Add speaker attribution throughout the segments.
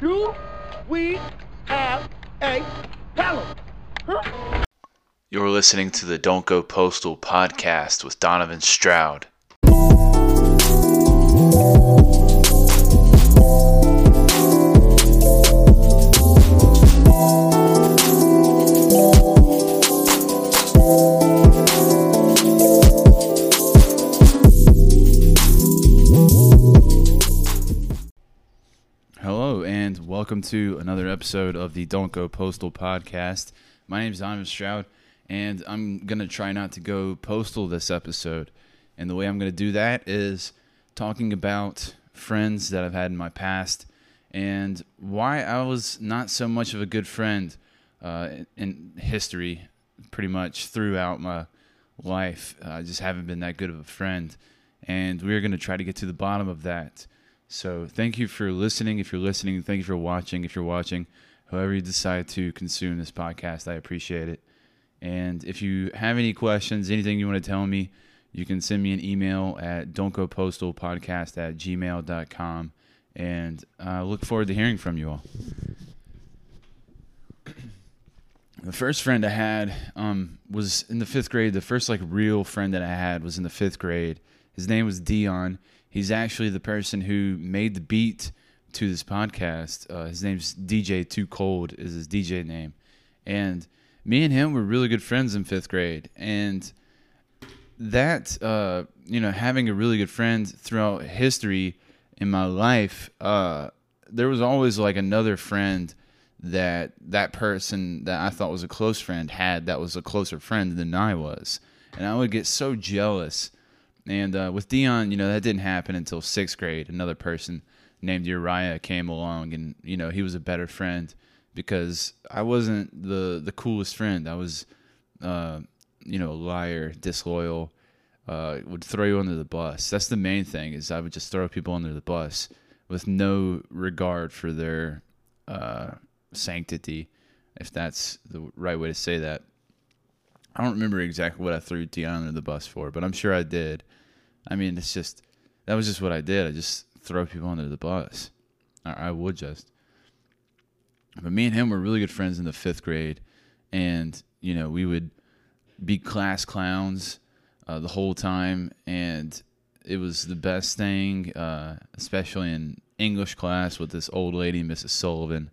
Speaker 1: Do we have a problem? Huh?
Speaker 2: You're listening to the Don't Go Postal podcast with Donovan Stroud. Welcome to another episode of the Don't Go Postal podcast. My name is Donovan Stroud, and I'm going to try not to go postal this episode. And the way I'm going to do that is talking about friends that I've had in my past and why I was not so much of a good friend uh, in history, pretty much throughout my life. I just haven't been that good of a friend. And we're going to try to get to the bottom of that. So thank you for listening. If you're listening, thank you for watching. If you're watching, however you decide to consume this podcast, I appreciate it. And if you have any questions, anything you want to tell me, you can send me an email at don'tgopostalpodcast at gmail.com. And I look forward to hearing from you all. The first friend I had um, was in the fifth grade. The first like real friend that I had was in the fifth grade. His name was Dion. He's actually the person who made the beat to this podcast. Uh, his name's DJ Too Cold is his DJ name, and me and him were really good friends in fifth grade. And that uh, you know, having a really good friend throughout history in my life, uh, there was always like another friend that that person that I thought was a close friend had that was a closer friend than I was, and I would get so jealous. And uh, with Dion, you know, that didn't happen until sixth grade. Another person named Uriah came along, and you know, he was a better friend because I wasn't the the coolest friend. I was, uh, you know, a liar, disloyal, uh, would throw you under the bus. That's the main thing is I would just throw people under the bus with no regard for their uh, sanctity, if that's the right way to say that. I don't remember exactly what I threw Dion under the bus for, but I'm sure I did. I mean, it's just that was just what I did. I just throw people under the bus. I, I would just. But me and him were really good friends in the fifth grade, and you know we would be class clowns uh, the whole time, and it was the best thing, uh, especially in English class with this old lady, Mrs. Sullivan.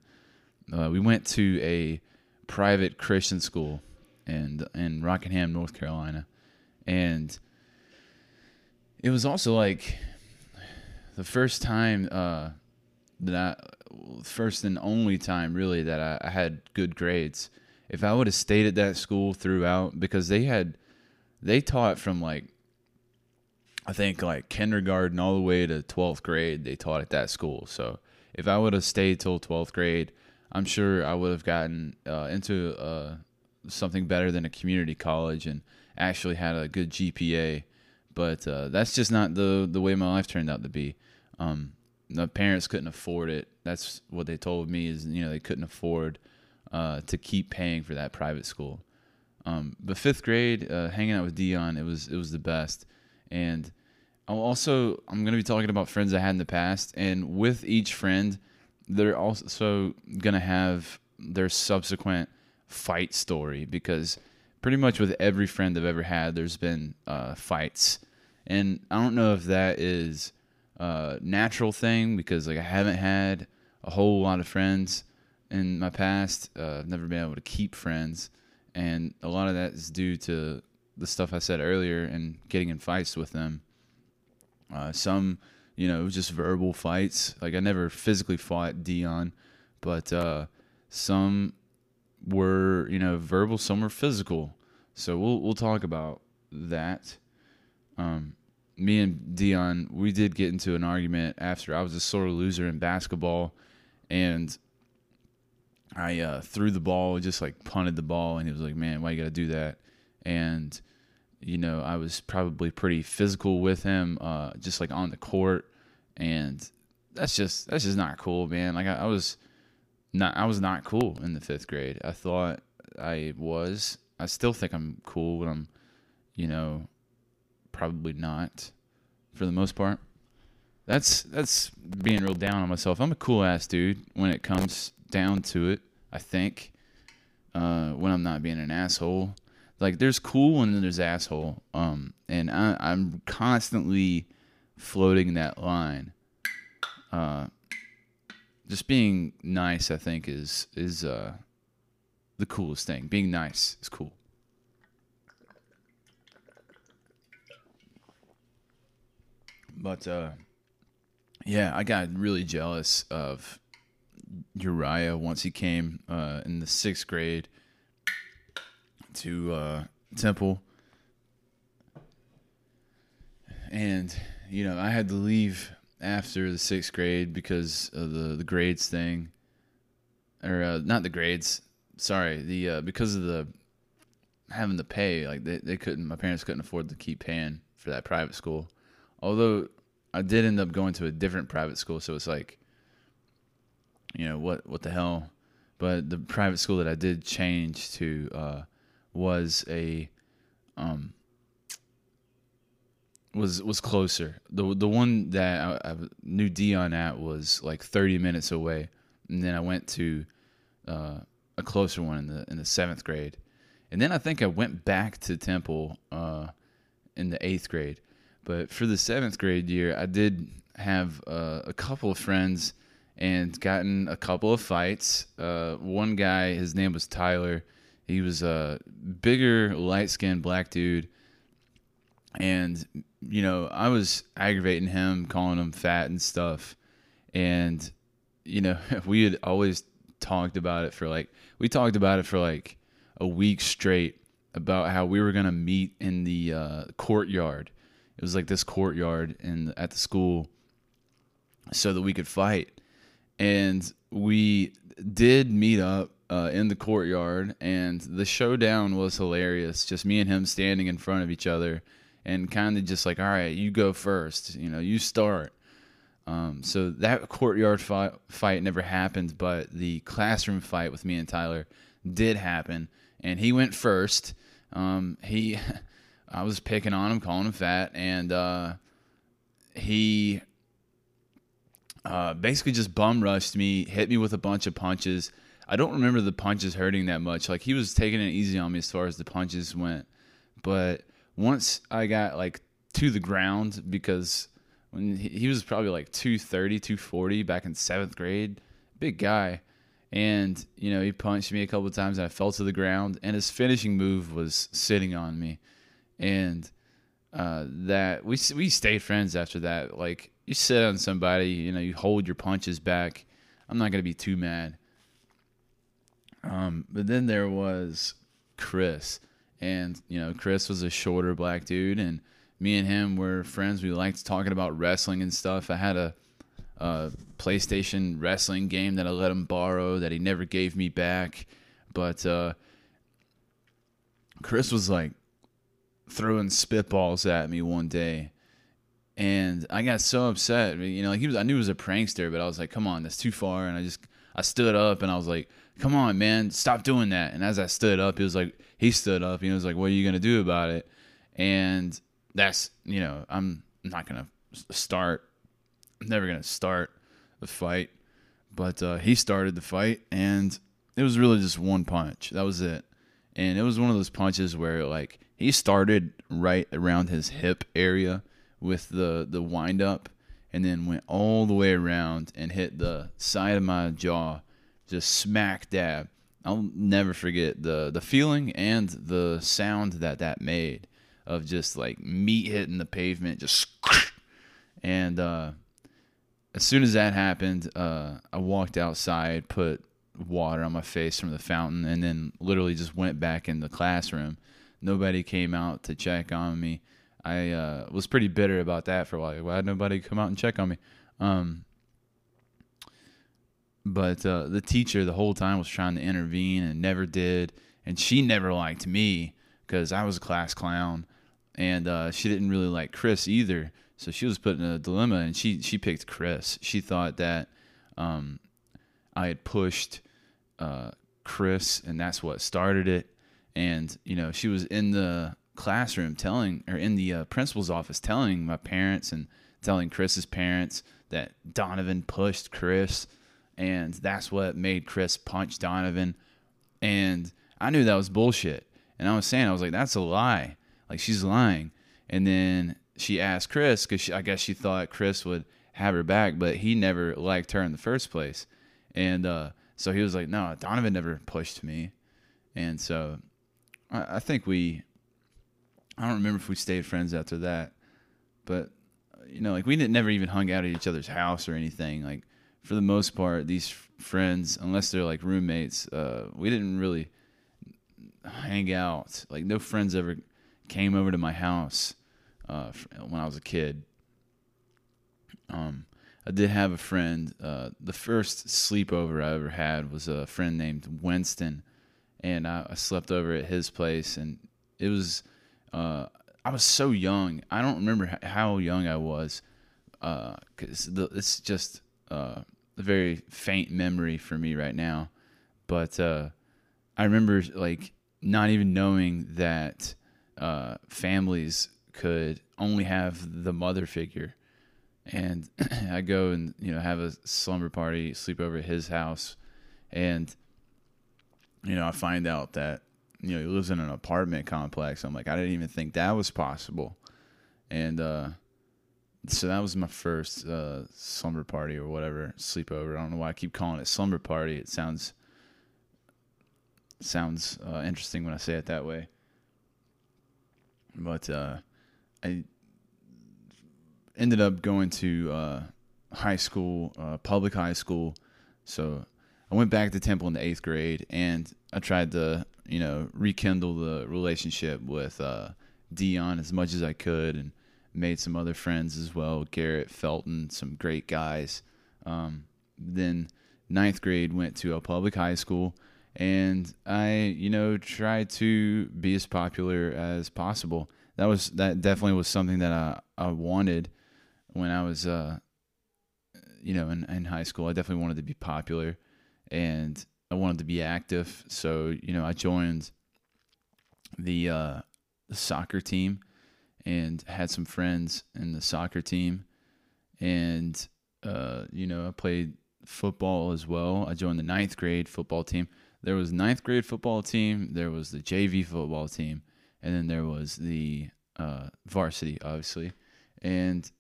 Speaker 2: Uh, we went to a private Christian school and in Rockingham, North Carolina, and it was also like the first time uh, that I, first and only time really that I, I had good grades. If I would have stayed at that school throughout, because they had, they taught from like, I think like kindergarten all the way to twelfth grade. They taught at that school. So if I would have stayed till twelfth grade, I'm sure I would have gotten uh, into uh, something better than a community college and actually had a good GPA. But uh, that's just not the the way my life turned out to be. Um, the parents couldn't afford it. That's what they told me is you know they couldn't afford uh, to keep paying for that private school. Um, but fifth grade, uh, hanging out with Dion, it was it was the best. And I'll also I'm gonna be talking about friends I had in the past, and with each friend, they're also gonna have their subsequent fight story because pretty much with every friend I've ever had, there's been uh, fights, and I don't know if that is a natural thing because like I haven't had a whole lot of friends in my past. Uh, I've never been able to keep friends, and a lot of that is due to the stuff I said earlier and getting in fights with them. Uh, some, you know, just verbal fights. Like I never physically fought Dion, but uh, some were, you know, verbal. Some were physical. So we'll we'll talk about that. Um, me and Dion, we did get into an argument after I was a sort of loser in basketball, and I uh, threw the ball, just like punted the ball, and he was like, "Man, why you got to do that?" And you know, I was probably pretty physical with him, uh, just like on the court, and that's just that's just not cool, man. Like I, I was not, I was not cool in the fifth grade. I thought I was. I still think I'm cool, but I'm, you know, probably not for the most part. that's that's being real down on myself. I'm a cool ass dude when it comes down to it. I think uh, when I'm not being an asshole. Like there's cool and then there's asshole. Um, and I, I'm constantly floating that line. Uh, just being nice, I think, is is uh, the coolest thing. Being nice is cool. But uh, yeah, I got really jealous of Uriah once he came uh, in the sixth grade to uh, Temple, and you know I had to leave after the sixth grade because of the the grades thing, or uh, not the grades. Sorry, the uh, because of the having to pay. Like they they couldn't. My parents couldn't afford to keep paying for that private school. Although I did end up going to a different private school, so it's like, you know what what the hell. But the private school that I did change to uh, was a um, was was closer. The the one that I, I knew Dion at was like 30 minutes away, and then I went to uh, a closer one in the in the seventh grade, and then I think I went back to Temple uh, in the eighth grade. But for the seventh grade year, I did have uh, a couple of friends and gotten a couple of fights. Uh, one guy, his name was Tyler. He was a bigger, light skinned black dude and you know i was aggravating him calling him fat and stuff. And you know we had always talked about it for like we talked about it for like a week straight about how we were going to meet in the uh, courtyard. It was like this courtyard in at the school so that we could fight. And we did meet up uh, in the courtyard and the showdown was hilarious. Just me and him standing in front of each other and kind of just like, all right, you go first, you know, you start. Um, so that courtyard fight, never happened, but the classroom fight with me and Tyler did happen, and he went first. Um, he, I was picking on him, calling him fat, and uh, he uh, basically just bum rushed me, hit me with a bunch of punches. I don't remember the punches hurting that much. Like he was taking it easy on me as far as the punches went, but once I got like to the ground because when he, was probably like 230, 240 back in seventh grade, big guy. And, you know, he punched me a couple times and I fell to the ground. And his finishing move was sitting on me. And uh, that we, we stayed friends after that. Like, you sit on somebody, you know, you hold your punches back. I'm not going to be too mad. Um, but then there was Chris and you know Chris was a shorter black dude, and me and him were friends. We liked talking about wrestling and stuff. I had a, a PlayStation wrestling game that I let him borrow that he never gave me back, but uh, Chris was like throwing spitballs at me one day. And I got so upset, you know. He was, I knew he was a prankster, but I was like, "Come on, that's too far." And I just, I stood up and I was like, "Come on, man, stop doing that." And as I stood up, he was like, he stood up. He was like, "What are you gonna do about it?" And that's you know, I'm not gonna start. I'm never gonna start the fight, but uh, he started the fight, and it was really just one punch. That was it, and it was one of those punches where like he started right around his hip area with the the wind up, and then went all the way around and hit the side of my jaw, just smack dab I'll never forget the the feeling and the sound that that made of just like meat hitting the pavement, just and uh, as soon as that happened, uh, I walked outside, put water on my face from the fountain, and then literally just went back in the classroom. Nobody came out to check on me. I uh, was pretty bitter about that for a while. Why had nobody come out and check on me? Um, but uh, the teacher the whole time was trying to intervene and never did. And she never liked me because I was a class clown, and uh, she didn't really like Chris either. So she was put in a dilemma, and she she picked Chris. She thought that um, I had pushed uh, Chris, and that's what started it. And you know, she was in the classroom telling, or in the uh, principal's office telling my parents and telling Chris's parents that Donovan pushed Chris, and that's what made Chris punch Donovan. And I knew that was bullshit. And I was saying, I was like, that's a lie. Like she's lying. And then she asked Chris because I guess she thought Chris would have her back, but he never liked her in the first place. And uh, so he was like, no, Donovan never pushed me. And so I, I think we, I don't remember if we stayed friends after that, but you know, like we didn't never even hung out at each other's house or anything. Like for the most part, these friends, unless they're like roommates, uh, we didn't really hang out. Like no friends ever came over to my house uh, when I was a kid. Um, I did have a friend. Uh, the first sleepover I ever had was a friend named Winston, and I, I slept over at his place, and it was. Uh, I was so young. I don't remember how young I was, because uh, it's just uh, a very faint memory for me right now. But uh, I remember like not even knowing that uh, families could only have the mother figure. And I go and you know have a slumber party, sleep over at his house, and you know I find out that you know he lives in an apartment complex. I'm like I didn't even think that was possible, and uh, so that was my first uh, slumber party or whatever sleepover. I don't know why I keep calling it slumber party. It sounds sounds uh, interesting when I say it that way. But uh, I ended up going to uh, high school, uh, public high school. So I went back to Temple in the eighth grade, and I tried to, you know, rekindle the relationship with uh, Dion as much as I could, and made some other friends as well. Garrett Felton, some great guys. Um, then ninth grade went to a public high school and I, you know, tried to be as popular as possible. That was that definitely was something that I, I wanted when I was, uh, you know, in, in high school. I definitely wanted to be popular, and I wanted to be active. So you know, I joined the uh, the soccer team and had some friends in the soccer team, and uh, you know, I played football as well. I joined the ninth grade football team there was ninth grade football team, there was the JV football team, and then there was the uh, varsity, obviously. And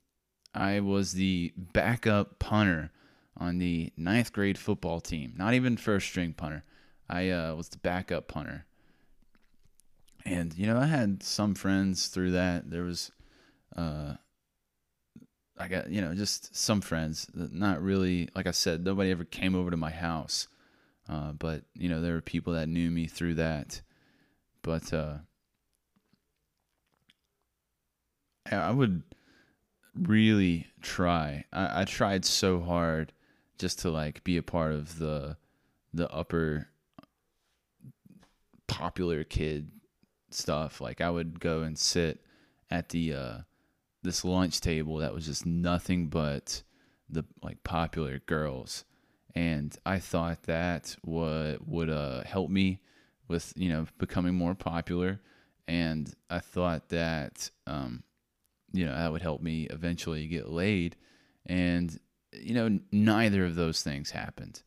Speaker 2: I was the backup punter on the ninth grade football team. Not even first string punter. I uh, was the backup punter. And you know, I had some friends through that. There was, uh, I got you know just some friends. Not really, like I said, nobody ever came over to my house. Uh, but you know, there were people that knew me through that. But uh, I would really try. I, I tried so hard just to like be a part of the the upper popular kid stuff. Like I would go and sit at the uh, this lunch table that was just nothing but the like popular girls. And I thought that would would uh, help me with you know becoming more popular, and I thought that um, you know that would help me eventually get laid, and you know neither of those things happened,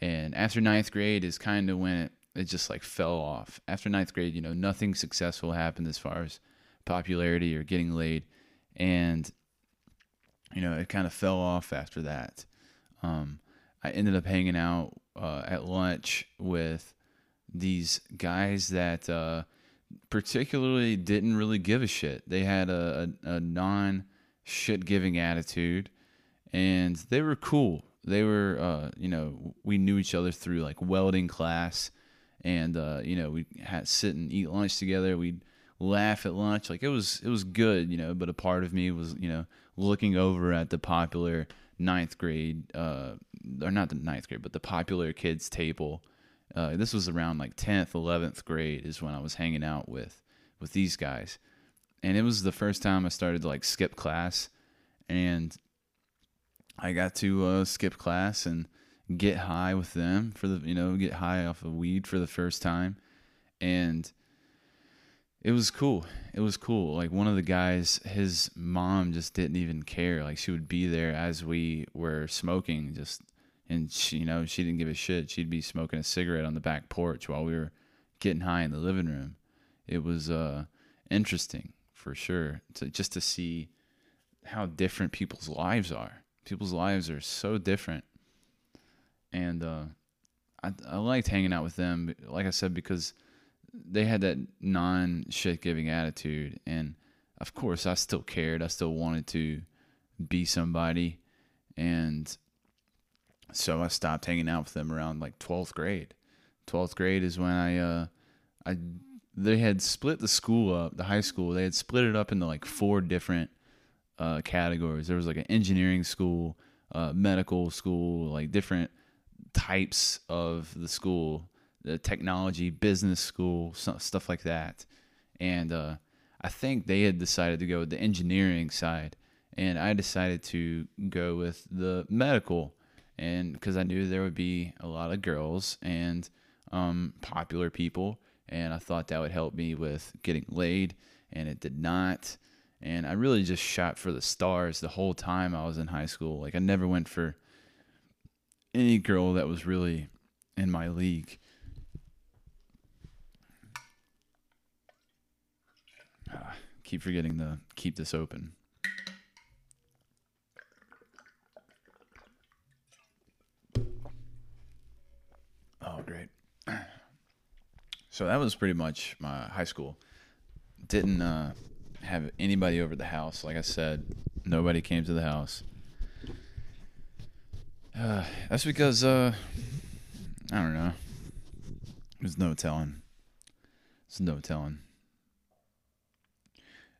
Speaker 2: and after ninth grade is kind of when it, it just like fell off. After ninth grade, you know nothing successful happened as far as popularity or getting laid, and you know it kind of fell off after that. Um, I ended up hanging out uh, at lunch with these guys that uh, particularly didn't really give a shit. They had a, a, a non shit giving attitude and they were cool. They were, uh, you know, we knew each other through like welding class and, uh, you know, we had sit and eat lunch together. We'd laugh at lunch. Like it was, it was good, you know, but a part of me was, you know, looking over at the popular ninth grade, uh, or not the ninth grade, but the popular kids table. Uh, this was around like tenth, eleventh grade is when I was hanging out with with these guys, and it was the first time I started to like skip class, and I got to uh, skip class and get high with them for the you know get high off of weed for the first time, and it was cool. It was cool. Like one of the guys, his mom just didn't even care. Like she would be there as we were smoking, just and she, you know, she didn't give a shit. She'd be smoking a cigarette on the back porch while we were getting high in the living room. It was uh, interesting for sure to just to see how different people's lives are. People's lives are so different, and uh, I, I liked hanging out with them. Like I said, because they had that non shit giving attitude, and of course, I still cared. I still wanted to be somebody, and so I stopped hanging out with them around like 12th grade. 12th grade is when I uh I they had split the school up, the high school. They had split it up into like four different uh categories. There was like an engineering school, uh medical school, like different types of the school, the technology, business school, stuff like that. And uh I think they had decided to go with the engineering side and I decided to go with the medical and because I knew there would be a lot of girls and um, popular people, and I thought that would help me with getting laid, and it did not. And I really just shot for the stars the whole time I was in high school. Like I never went for any girl that was really in my league. Ah, keep forgetting to keep this open. Oh, great. So that was pretty much my high school. Didn't uh, have anybody over the house. Like I said, nobody came to the house. Uh, that's because uh, I don't know. There's no telling. There's no telling.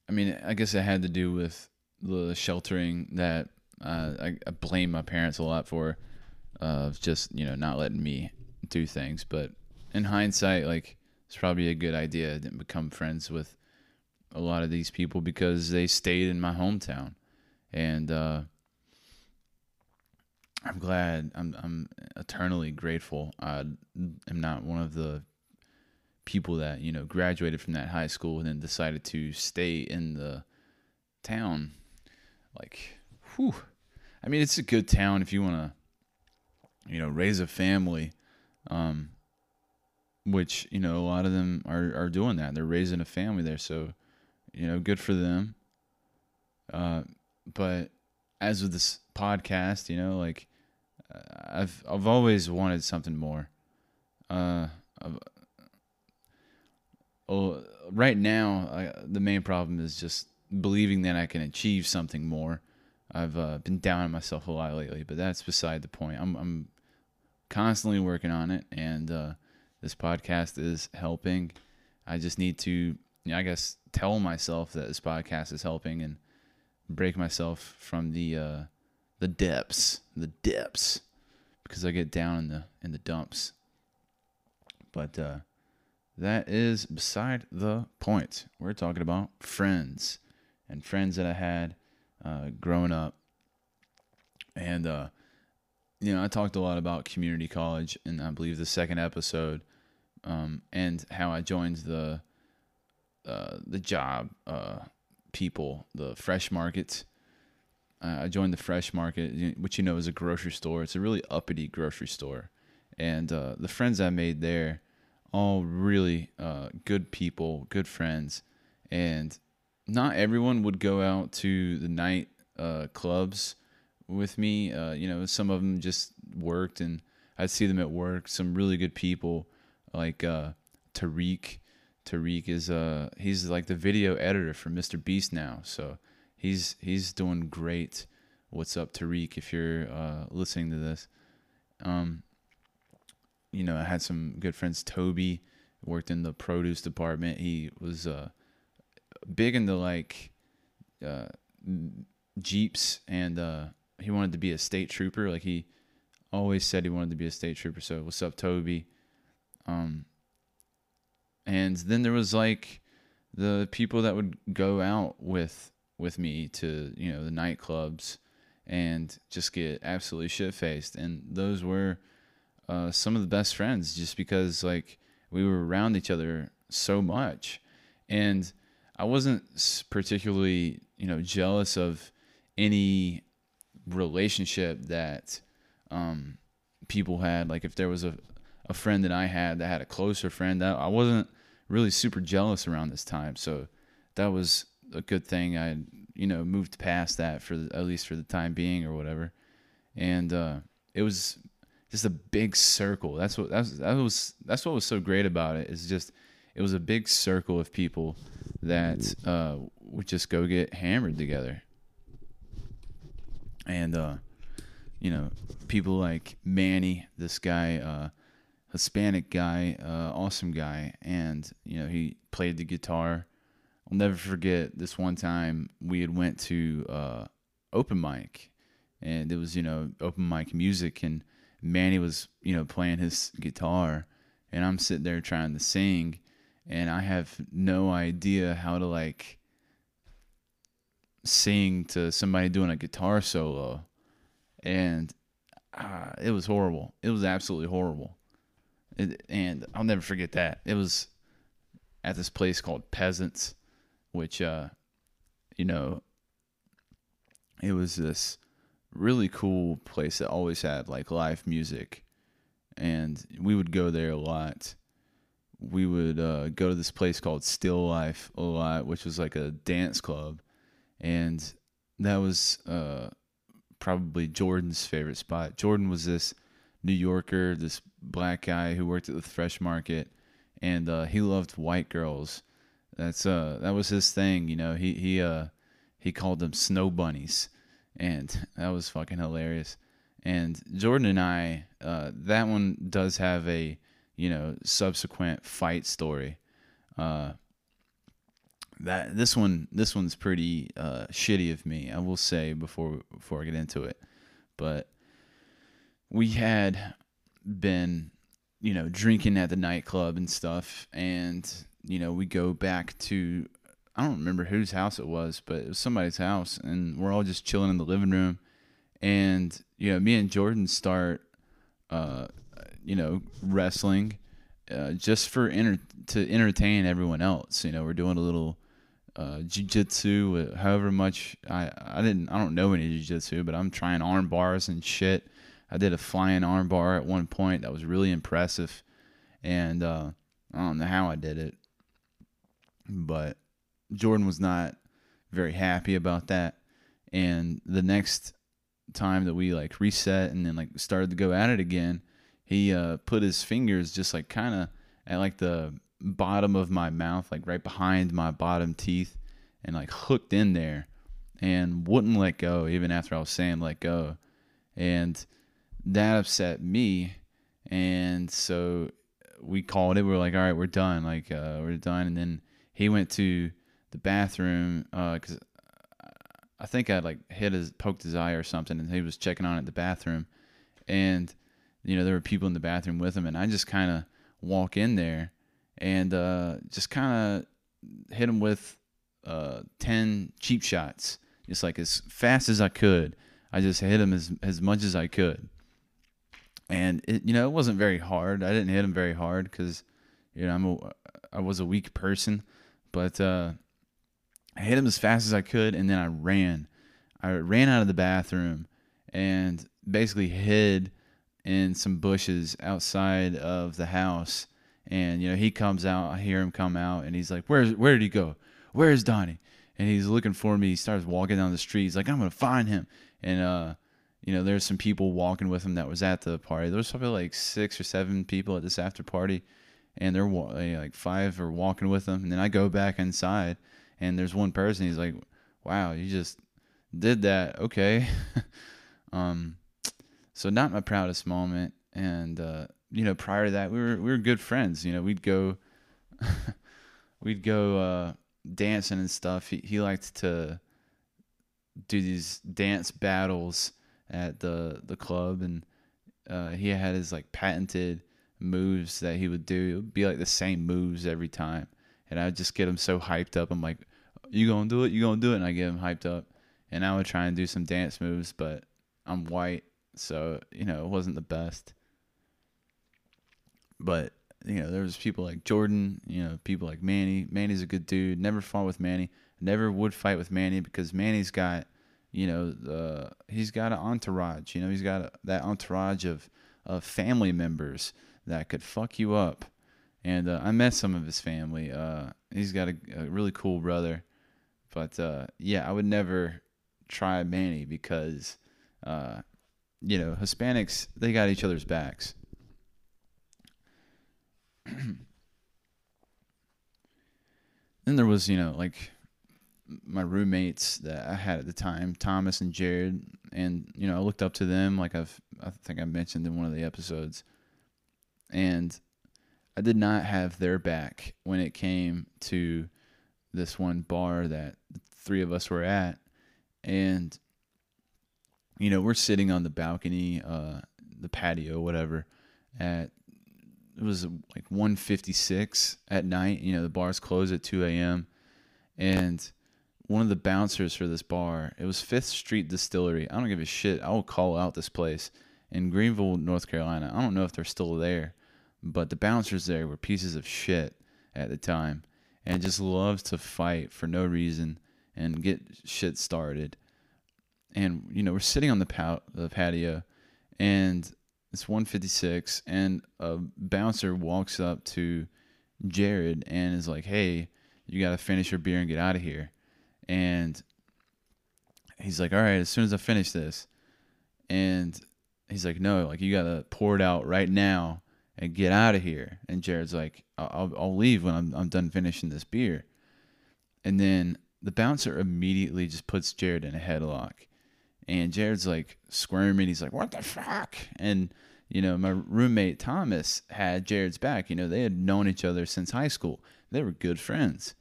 Speaker 2: I mean, I guess it had to do with the sheltering that uh, I, I blame my parents a lot for, of just you know not letting me do things. But in hindsight, like it's probably a good idea. I didn't become friends with a lot of these people because they stayed in my hometown, and uh, I'm glad. I'm I'm eternally grateful. I am not one of the people that you know graduated from that high school and then decided to stay in the town. Like, whew. I mean, it's a good town if you want to, you know, raise a family um, which you know a lot of them are are doing that. They're raising a family there, so you know, good for them. Uh, but as with this podcast, you know, like I've I've always wanted something more. Uh, well, right now, I, the main problem is just believing that I can achieve something more. I've uh, been down on myself a lot lately, but that's beside the point. I'm I'm constantly working on it, and uh, this podcast is helping. I just need to, you know, I guess, tell myself that this podcast is helping and break myself from the uh, the depths, the depths, because I get down in the in the dumps. But uh, that is beside the point. We're talking about friends and friends that I had uh, growing up, and uh, you know, I talked a lot about community college, and I believe the second episode, um, and how I joined the uh, the job uh, people, the fresh market. Uh, I joined the fresh market, which you know is a grocery store. It's a really uppity grocery store, and uh, the friends I made there, all really uh, good people, good friends, and not everyone would go out to the night uh, clubs with me. Uh, you know, some of them just worked, and I'd see them at work. Some really good people, like uh, Tariq. Tariq is uh he's like the video editor for Mr. Beast now, so he's he's doing great. What's up, Tariq? If you're uh, listening to this, um, you know, I had some good friends. Toby worked in the produce department. He was uh big into like uh jeeps and uh he wanted to be a state trooper. Like he always said he wanted to be a state trooper. So what's up, Toby? Um, and then there was like the people that would go out with with me to you know the nightclubs and just get absolutely shit faced. And those were uh, some of the best friends, just because like we were around each other so much. and I wasn't particularly you know jealous of any relationship that um, people had. Like if there was a a friend that I had that had a closer friend, that I wasn't really super jealous around this time. So that was a good thing. I you know moved past that for the, at least for the time being or whatever, and uh, it was just a big circle. That's what that's that was that's what was so great about it. Is just it was a big circle of people that uh, would just go get hammered together, and uh, you know people like Manny, this guy, uh, Hispanic guy, uh, awesome guy, and you know he played the guitar. I'll never forget this one time we had went to uh, open mic, and it was you know open mic music, and Manny was you know playing his guitar, and I'm sitting there trying to sing, and I have no idea how to like sing to somebody doing a guitar solo, and uh, it was horrible. It was absolutely horrible, and I'll never forget that. It was at this place called Peasants, which uh, you know, it was this really cool place that always had like live music, and we would go there a lot. We would uh, go to this place called Still Life a lot, which was like a dance club, and that was uh, probably Jordan's favorite spot. Jordan was this New Yorker, this black guy who worked at the Fresh Market, and uh, he loved white girls. That's uh, that was his thing, you know. He he uh, he called them snow bunnies, and that was fucking hilarious. And Jordan and I, uh, that one does have a you know subsequent fight story. Uh, that this one this one's pretty uh, shitty of me, I will say before before I get into it. But we had been you know drinking at the nightclub and stuff, and you know we go back to I don't remember whose house it was, but it was somebody's house, and we're all just chilling in the living room, and you know me and Jordan start uh, you know wrestling. Uh, just for enter- to entertain everyone else, you know, we're doing a little uh, jujitsu. However much I I didn't I don't know any jujitsu, but I'm trying arm bars and shit. I did a flying arm bar at one point that was really impressive, and uh, I don't know how I did it, but Jordan was not very happy about that. And the next time that we like reset and then like started to go at it again, he uh, put his fingers just like kind of at like the bottom of my mouth, like right behind my bottom teeth, and like hooked in there and wouldn't let go even after I was saying let go. And that upset me. And so we called it. We were like, all right, we're done. Like, uh, we're done. And then he went to the bathroom because I think I like hit his, poked his eye or something, and he was checking on it in the bathroom. And, you know, there were people in the bathroom with him. And I just kind of walk in there and uh, just kind of hit him with uh, 10 cheap shots, just like as fast as I could. I just hit him as, as much as I could. And, it, you know, it wasn't very hard. I didn't hit him very hard because, you know, I'm a, I was a weak person. But uh, I hit him as fast as I could, and then I ran. I ran out of the bathroom and basically hid in some bushes outside of the house. And you know, he comes out. I hear him come out, and he's like, "Where's where did he go? Where's Donnie?" And he's looking for me. He starts walking down the street. He's like, "I'm gonna find him." And uh, you know, there's some people walking with him that was at the party. There was probably like six or seven people at this after party, and they're wa- like five are walking with him. And then I go back inside, and there's one person. He's like, "Wow, you just did that? Okay." um, so not my proudest moment. And uh, you know, prior to that, we were we were good friends. You know, we'd go, we'd go uh, dancing and stuff. He he liked to do these dance battles at the the club, and uh, he had his like patented moves that he would do. It would be like the same moves every time, and I'd just get him so hyped up. I'm like, "You gonna do it? You gonna do it?" And I get him hyped up, and I would try and do some dance moves, but I'm white, so you know it wasn't the best. But you know, there was people like Jordan, you know, people like Manny. Manny's a good dude. Never fought with Manny. Never would fight with Manny because Manny's got, you know, he's got an entourage. You know, he's got a, that entourage of of family members that could fuck you up. And uh, I met some of his family. Uh, he's got a, a, really cool brother, but uh, yeah, I would never try Manny because, uh, you know, Hispanics they got each other's backs. then there was, you know, like my roommates that I had at the time, Thomas and Jared, and you know, I looked up to them like I've I think I mentioned in one of the episodes. And I did not have their back when it came to this one bar that three of us were at. And you know, we're sitting on the balcony, uh, the patio, whatever, at it was like 156 at night. You know, the bars close at 2 a.m. And one of the bouncers for this bar, it was Fifth Street Distillery. I don't give a shit. I will call out this place in Greenville, North Carolina. I don't know if they're still there, but the bouncers there were pieces of shit at the time and just loved to fight for no reason and get shit started. And, you know, we're sitting on the, the patio and it's 156 and a bouncer walks up to Jared and is like, "Hey, you got to finish your beer and get out of here." And he's like, "All right, as soon as I finish this." And he's like, "No, like you got to pour it out right now and get out of here." And Jared's like, "I'll I'll leave when I'm I'm done finishing this beer." And then the bouncer immediately just puts Jared in a headlock and Jared's like squirming. He's like, "What the fuck?" And you know, my roommate Thomas had Jared's back. You know, they had known each other since high school. They were good friends.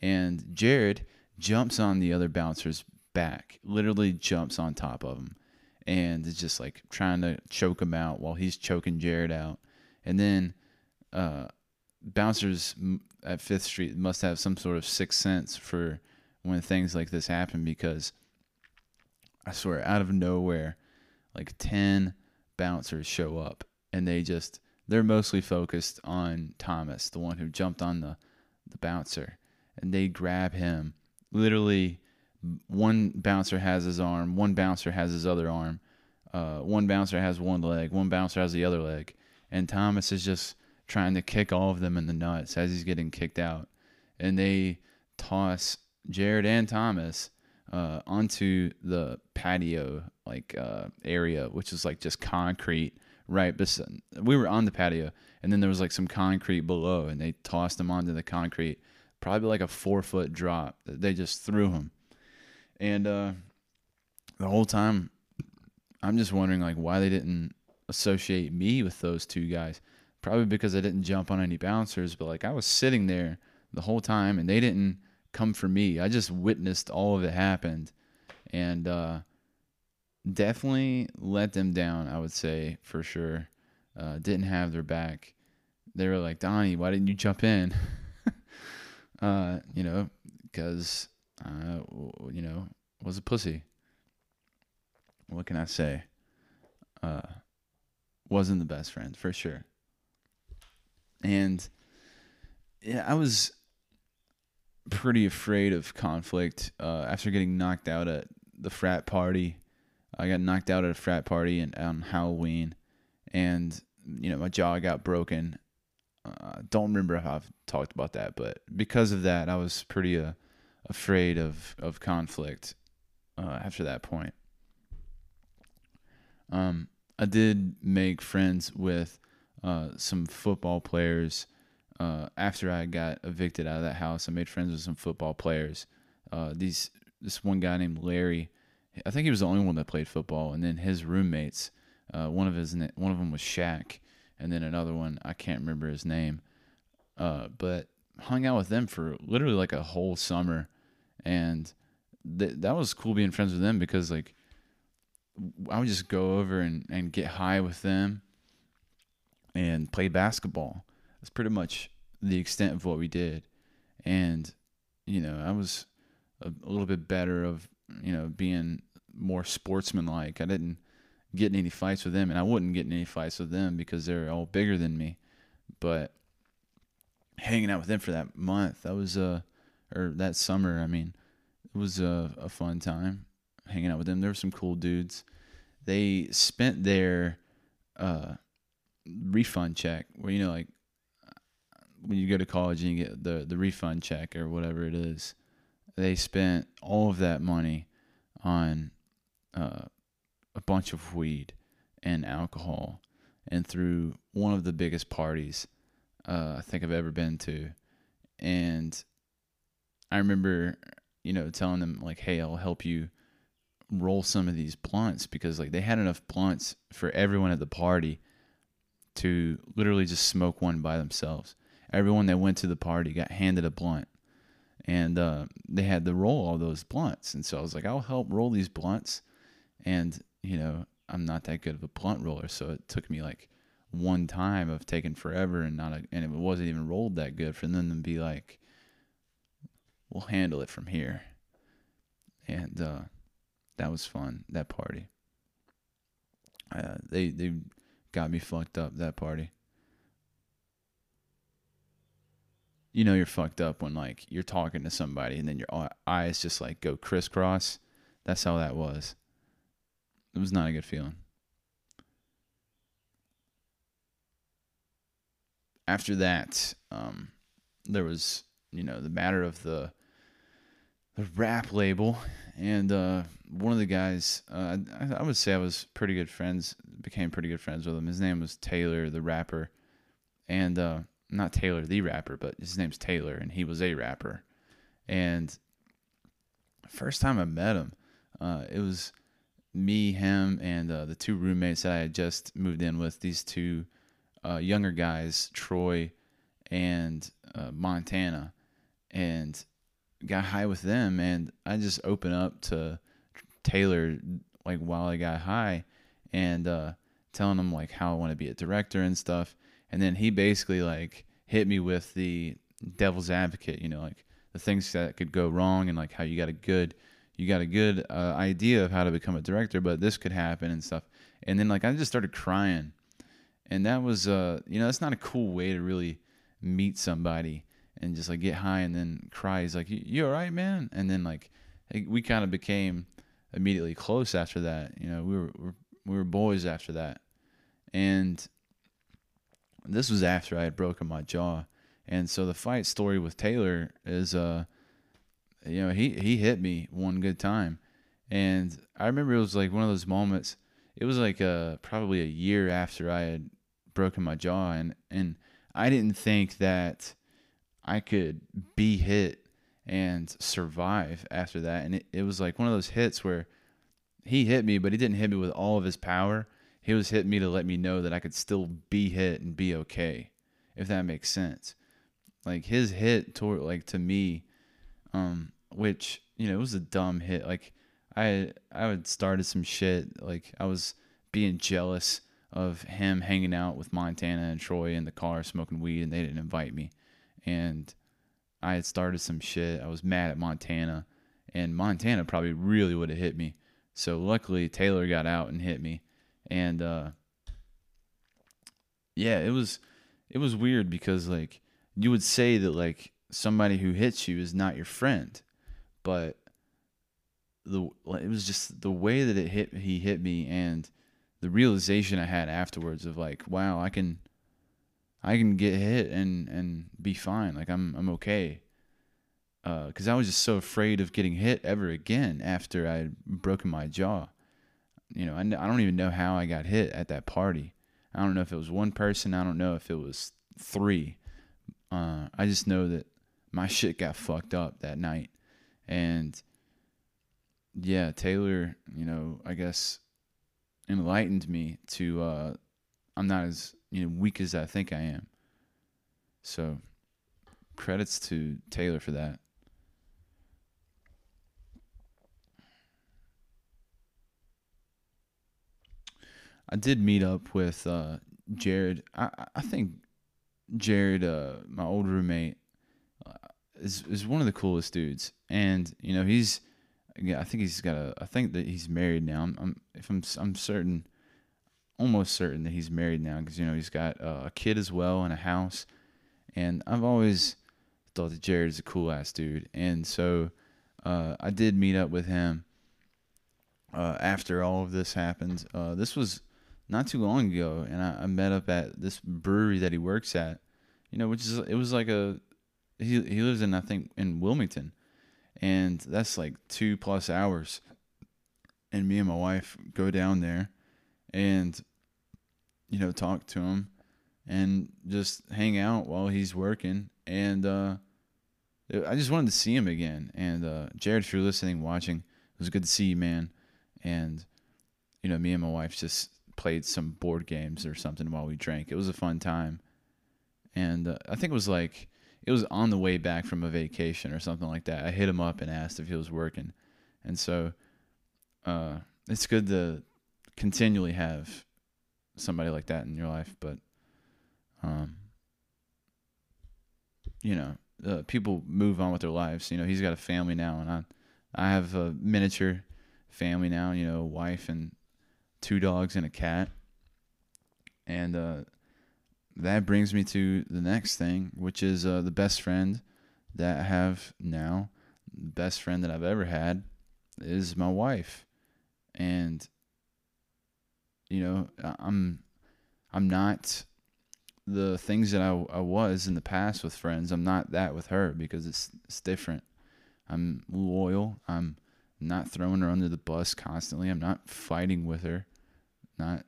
Speaker 2: And Jared jumps on the other bouncer's back, literally jumps on top of him, and is just like trying to choke him out while he's choking Jared out. And then uh, bouncers at Fifth Street must have some sort of sixth sense for when things like this happen because I swear, out of nowhere, like 10 bouncers show up and they just, they're mostly focused on Thomas, the one who jumped on the, the bouncer. And they grab him. Literally, one bouncer has his arm, one bouncer has his other arm, uh, one bouncer has one leg, one bouncer has the other leg. And Thomas is just trying to kick all of them in the nuts as he's getting kicked out. And they toss Jared and Thomas uh, onto the patio like uh, area, which is like just concrete right beside. We were on the patio, and then there was like some concrete below, and they tossed them onto the concrete, probably like a four foot drop. They just threw him, and uh, the whole time, I'm just wondering like why they didn't associate me with those two guys. Probably because I didn't jump on any bouncers, but like I was sitting there the whole time, and they didn't come for me. I just witnessed all of it happened and uh, definitely let them down, I would say for sure. Uh, didn't have their back. They were like, Donnie, why didn't you jump in? uh, you know, because, uh, you know, was a pussy. What can I say? Uh, wasn't the best friend for sure. And yeah, I was pretty afraid of conflict uh, after getting knocked out at the frat party. I got knocked out at a frat party and on Halloween, and you know my jaw got broken. Uh, don't remember if I've talked about that, but because of that, I was pretty uh, afraid of of conflict uh, after that point. Um, I did make friends with uh, some football players uh, after I got evicted out of that house, I made friends with some football players. Uh, these this one guy named Larry, I think he was the only one that played football, and then his roommates. Uh, one of his one of them was Shaq, and then another one I can't remember his name. Uh, but hung out with them for literally like a whole summer, and th- that was cool being friends with them because like I would just go over and, and get high with them and play basketball that's pretty much the extent of what we did. And, you know, I was a, a little bit better of, you know, being more sportsmanlike. I didn't get in any fights with them, and I wouldn't get any fights with them because they're all bigger than me. but hanging out with them for that month, that was uh or that summer, I mean, it was a, a fun time hanging out with them. There were some cool dudes. They spent their uh refund check where you know like when you go to college and you get the the refund check or whatever it is. They spent all of that money on uh, a bunch of weed and alcohol and through one of the biggest parties uh, I think I've ever been to. And I remember, you know, telling them like, "Hey, I'll help you roll some of these blunts because like they had enough blunts for everyone at the party to literally just smoke one by themselves. Everyone that went to the party got handed a blunt, and uh, they had to roll all those blunts. And so I was like, "I'll help roll these blunts," and you know, I'm not that good of a blunt roller, so it took me like one time of taking forever and not a, and it wasn't even rolled that good for them to be like, we'll handle it from here. And uh, that was fun. That party. Uh, they they got me fucked up that party. You know you're fucked up when like you're talking to somebody and then your eyes just like go crisscross. That's how that was. It was not a good feeling. after that, um, there was you know the matter of the the rap label, and uh, one of the guys, uh, I, I, would say I was pretty good friends, became pretty good friends with him. His name was Taylor, the rapper, and uh, not Taylor the rapper, but his name's Taylor, and he was a rapper. And first time I met him, uh, it was me, him, and uh, the two roommates that I had just moved in with. These two uh, younger guys, Troy and uh, Montana, and got high with them. And I just opened up to Taylor like while I got high, and uh, telling him like how I want to be a director and stuff. And then he basically like hit me with the devil's advocate, you know, like the things that could go wrong and like how you got a good you got a good uh, idea of how to become a director, but this could happen and stuff. And then like I just started crying. And that was uh you know that's not a cool way to really meet somebody and just like get high and then cry. He's like you all right man? And then like we kind of became immediately close after that. You know we were, we were boys after that. And this was after i had broken my jaw. And so the fight story with taylor is uh you know he he hit me one good time. And i remember it was like one of those moments it was like uh probably a year after I had broken my jaw. And and I didn't think that I could be hit and survive after that. And it, it was like one of those hits where he hit me but he didn't hit me with all of his power. He was hitting me to let me know that I could still be hit and be okay if that makes sense. Like his hit toward like to me um which you know it was a dumb hit like I I had started some shit like I was being jealous of him hanging out with Montana and Troy in the car smoking weed and they didn't invite me. And I had started some shit. I was mad at Montana and Montana probably really would have hit me. So luckily Taylor got out and hit me. And uh yeah, it was it was weird because like you would say that like somebody who hits you is not your friend. But the it was just the way that it hit he hit me and the realization I had afterwards of like, wow, I can I can get hit and and be fine. Like I'm I'm okay. Uh, I was just so afraid of getting hit ever again after I had broken my jaw. You know, I, I don't even know how I got hit at that party. I don't know if it was one person. I don't know if it was three. Uh, I just know that my shit got fucked up that night, and yeah, Taylor, you know, I guess enlightened me to uh, I'm not as you know weak as I think I am. So credits to Taylor for that. I did meet up with uh, Jared. I, I think Jared, uh, my old roommate, uh, is is one of the coolest dudes, and you know he's yeah, I think he's got a. I think that he's married now. I'm, I'm if I'm, I'm certain. almost certain that he's married now because you know he's got uh, a kid as well and a house. And I've always thought that Jared is a cool ass dude, and so uh, I did meet up with him uh, after all of this happened. Uh, this was not too long ago, and I, I, met up at this brewery that he works at. You know, which is it was like a he he lives in I think in Wilmington, and that's like two plus hours. And me and my wife go down there, and you know talk to him, and just hang out while he's working. And uh, I just wanted to see him again. And uh, Jared, if you're listening, watching, it was good to see you, man. And you know, me and my wife just played some board games or something while we drank. It was a fun time. And uh, I think it was like it was on the way back from a vacation or something like that. I hit him up and asked if he was working. And so uh, it's good to continually have somebody like that in your life, but um, you know, uh, people move on with their lives. You know, he's got a family now, and I, I have a miniature family now. You know, wife and two dogs and a cat, and uh, that brings me to the next thing, which is uh, the best friend that I have now. The best friend that I've ever had is my wife, and you know, I'm I'm not the things that I, I was in the past with friends. I'm not that with her because it's it's different. I'm loyal. I'm not throwing her under the bus constantly. I'm not fighting with her. Not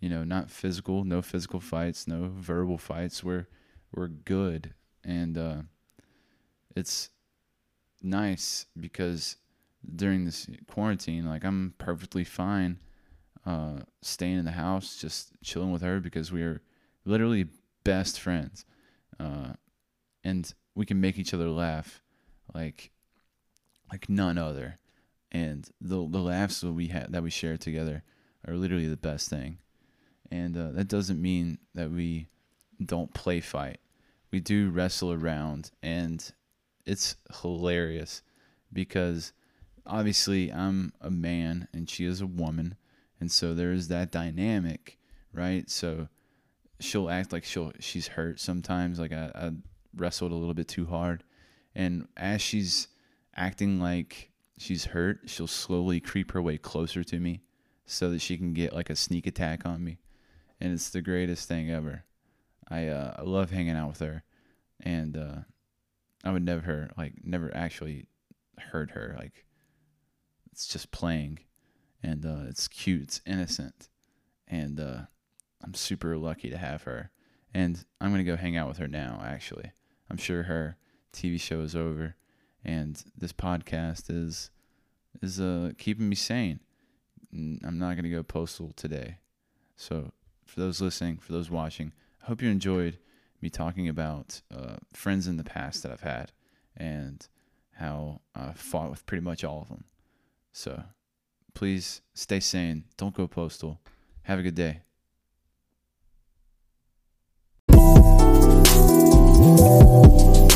Speaker 2: you know, not physical, no physical fights, no verbal fights. We're we're good, and uh, it's nice because during this quarantine, like I'm perfectly fine uh, staying in the house, just chilling with her because we are literally best friends, uh, and we can make each other laugh like like none other, and the the laughs that we had that we share together are literally the best thing and uh, that doesn't mean that we don't play fight. We do wrestle around, and it's hilarious because obviously I'm a man and she is a woman, and so there is that dynamic, right? So she'll act like she'll she's hurt sometimes, like I, I wrestled a little bit too hard, and as she's acting like she's hurt, she'll slowly creep her way closer to me so that she can get like a sneak attack on me and it's the greatest thing ever. I uh, I love hanging out with her, and uh, I would never like never actually hurt her. Like it's just playing, and uh, it's cute, it's innocent, and uh, I'm super lucky to have her. And I'm gonna go hang out with her now. Actually, I'm sure her TV show is over, and this podcast is is uh keeping me sane. I'm not gonna go postal today, so for those listening, for those watching, I hope you enjoyed me talking about uh, friends in the past that I've had and how I fought with pretty much all of them. So please stay sane. Don't go postal. Have a good day. Thank you.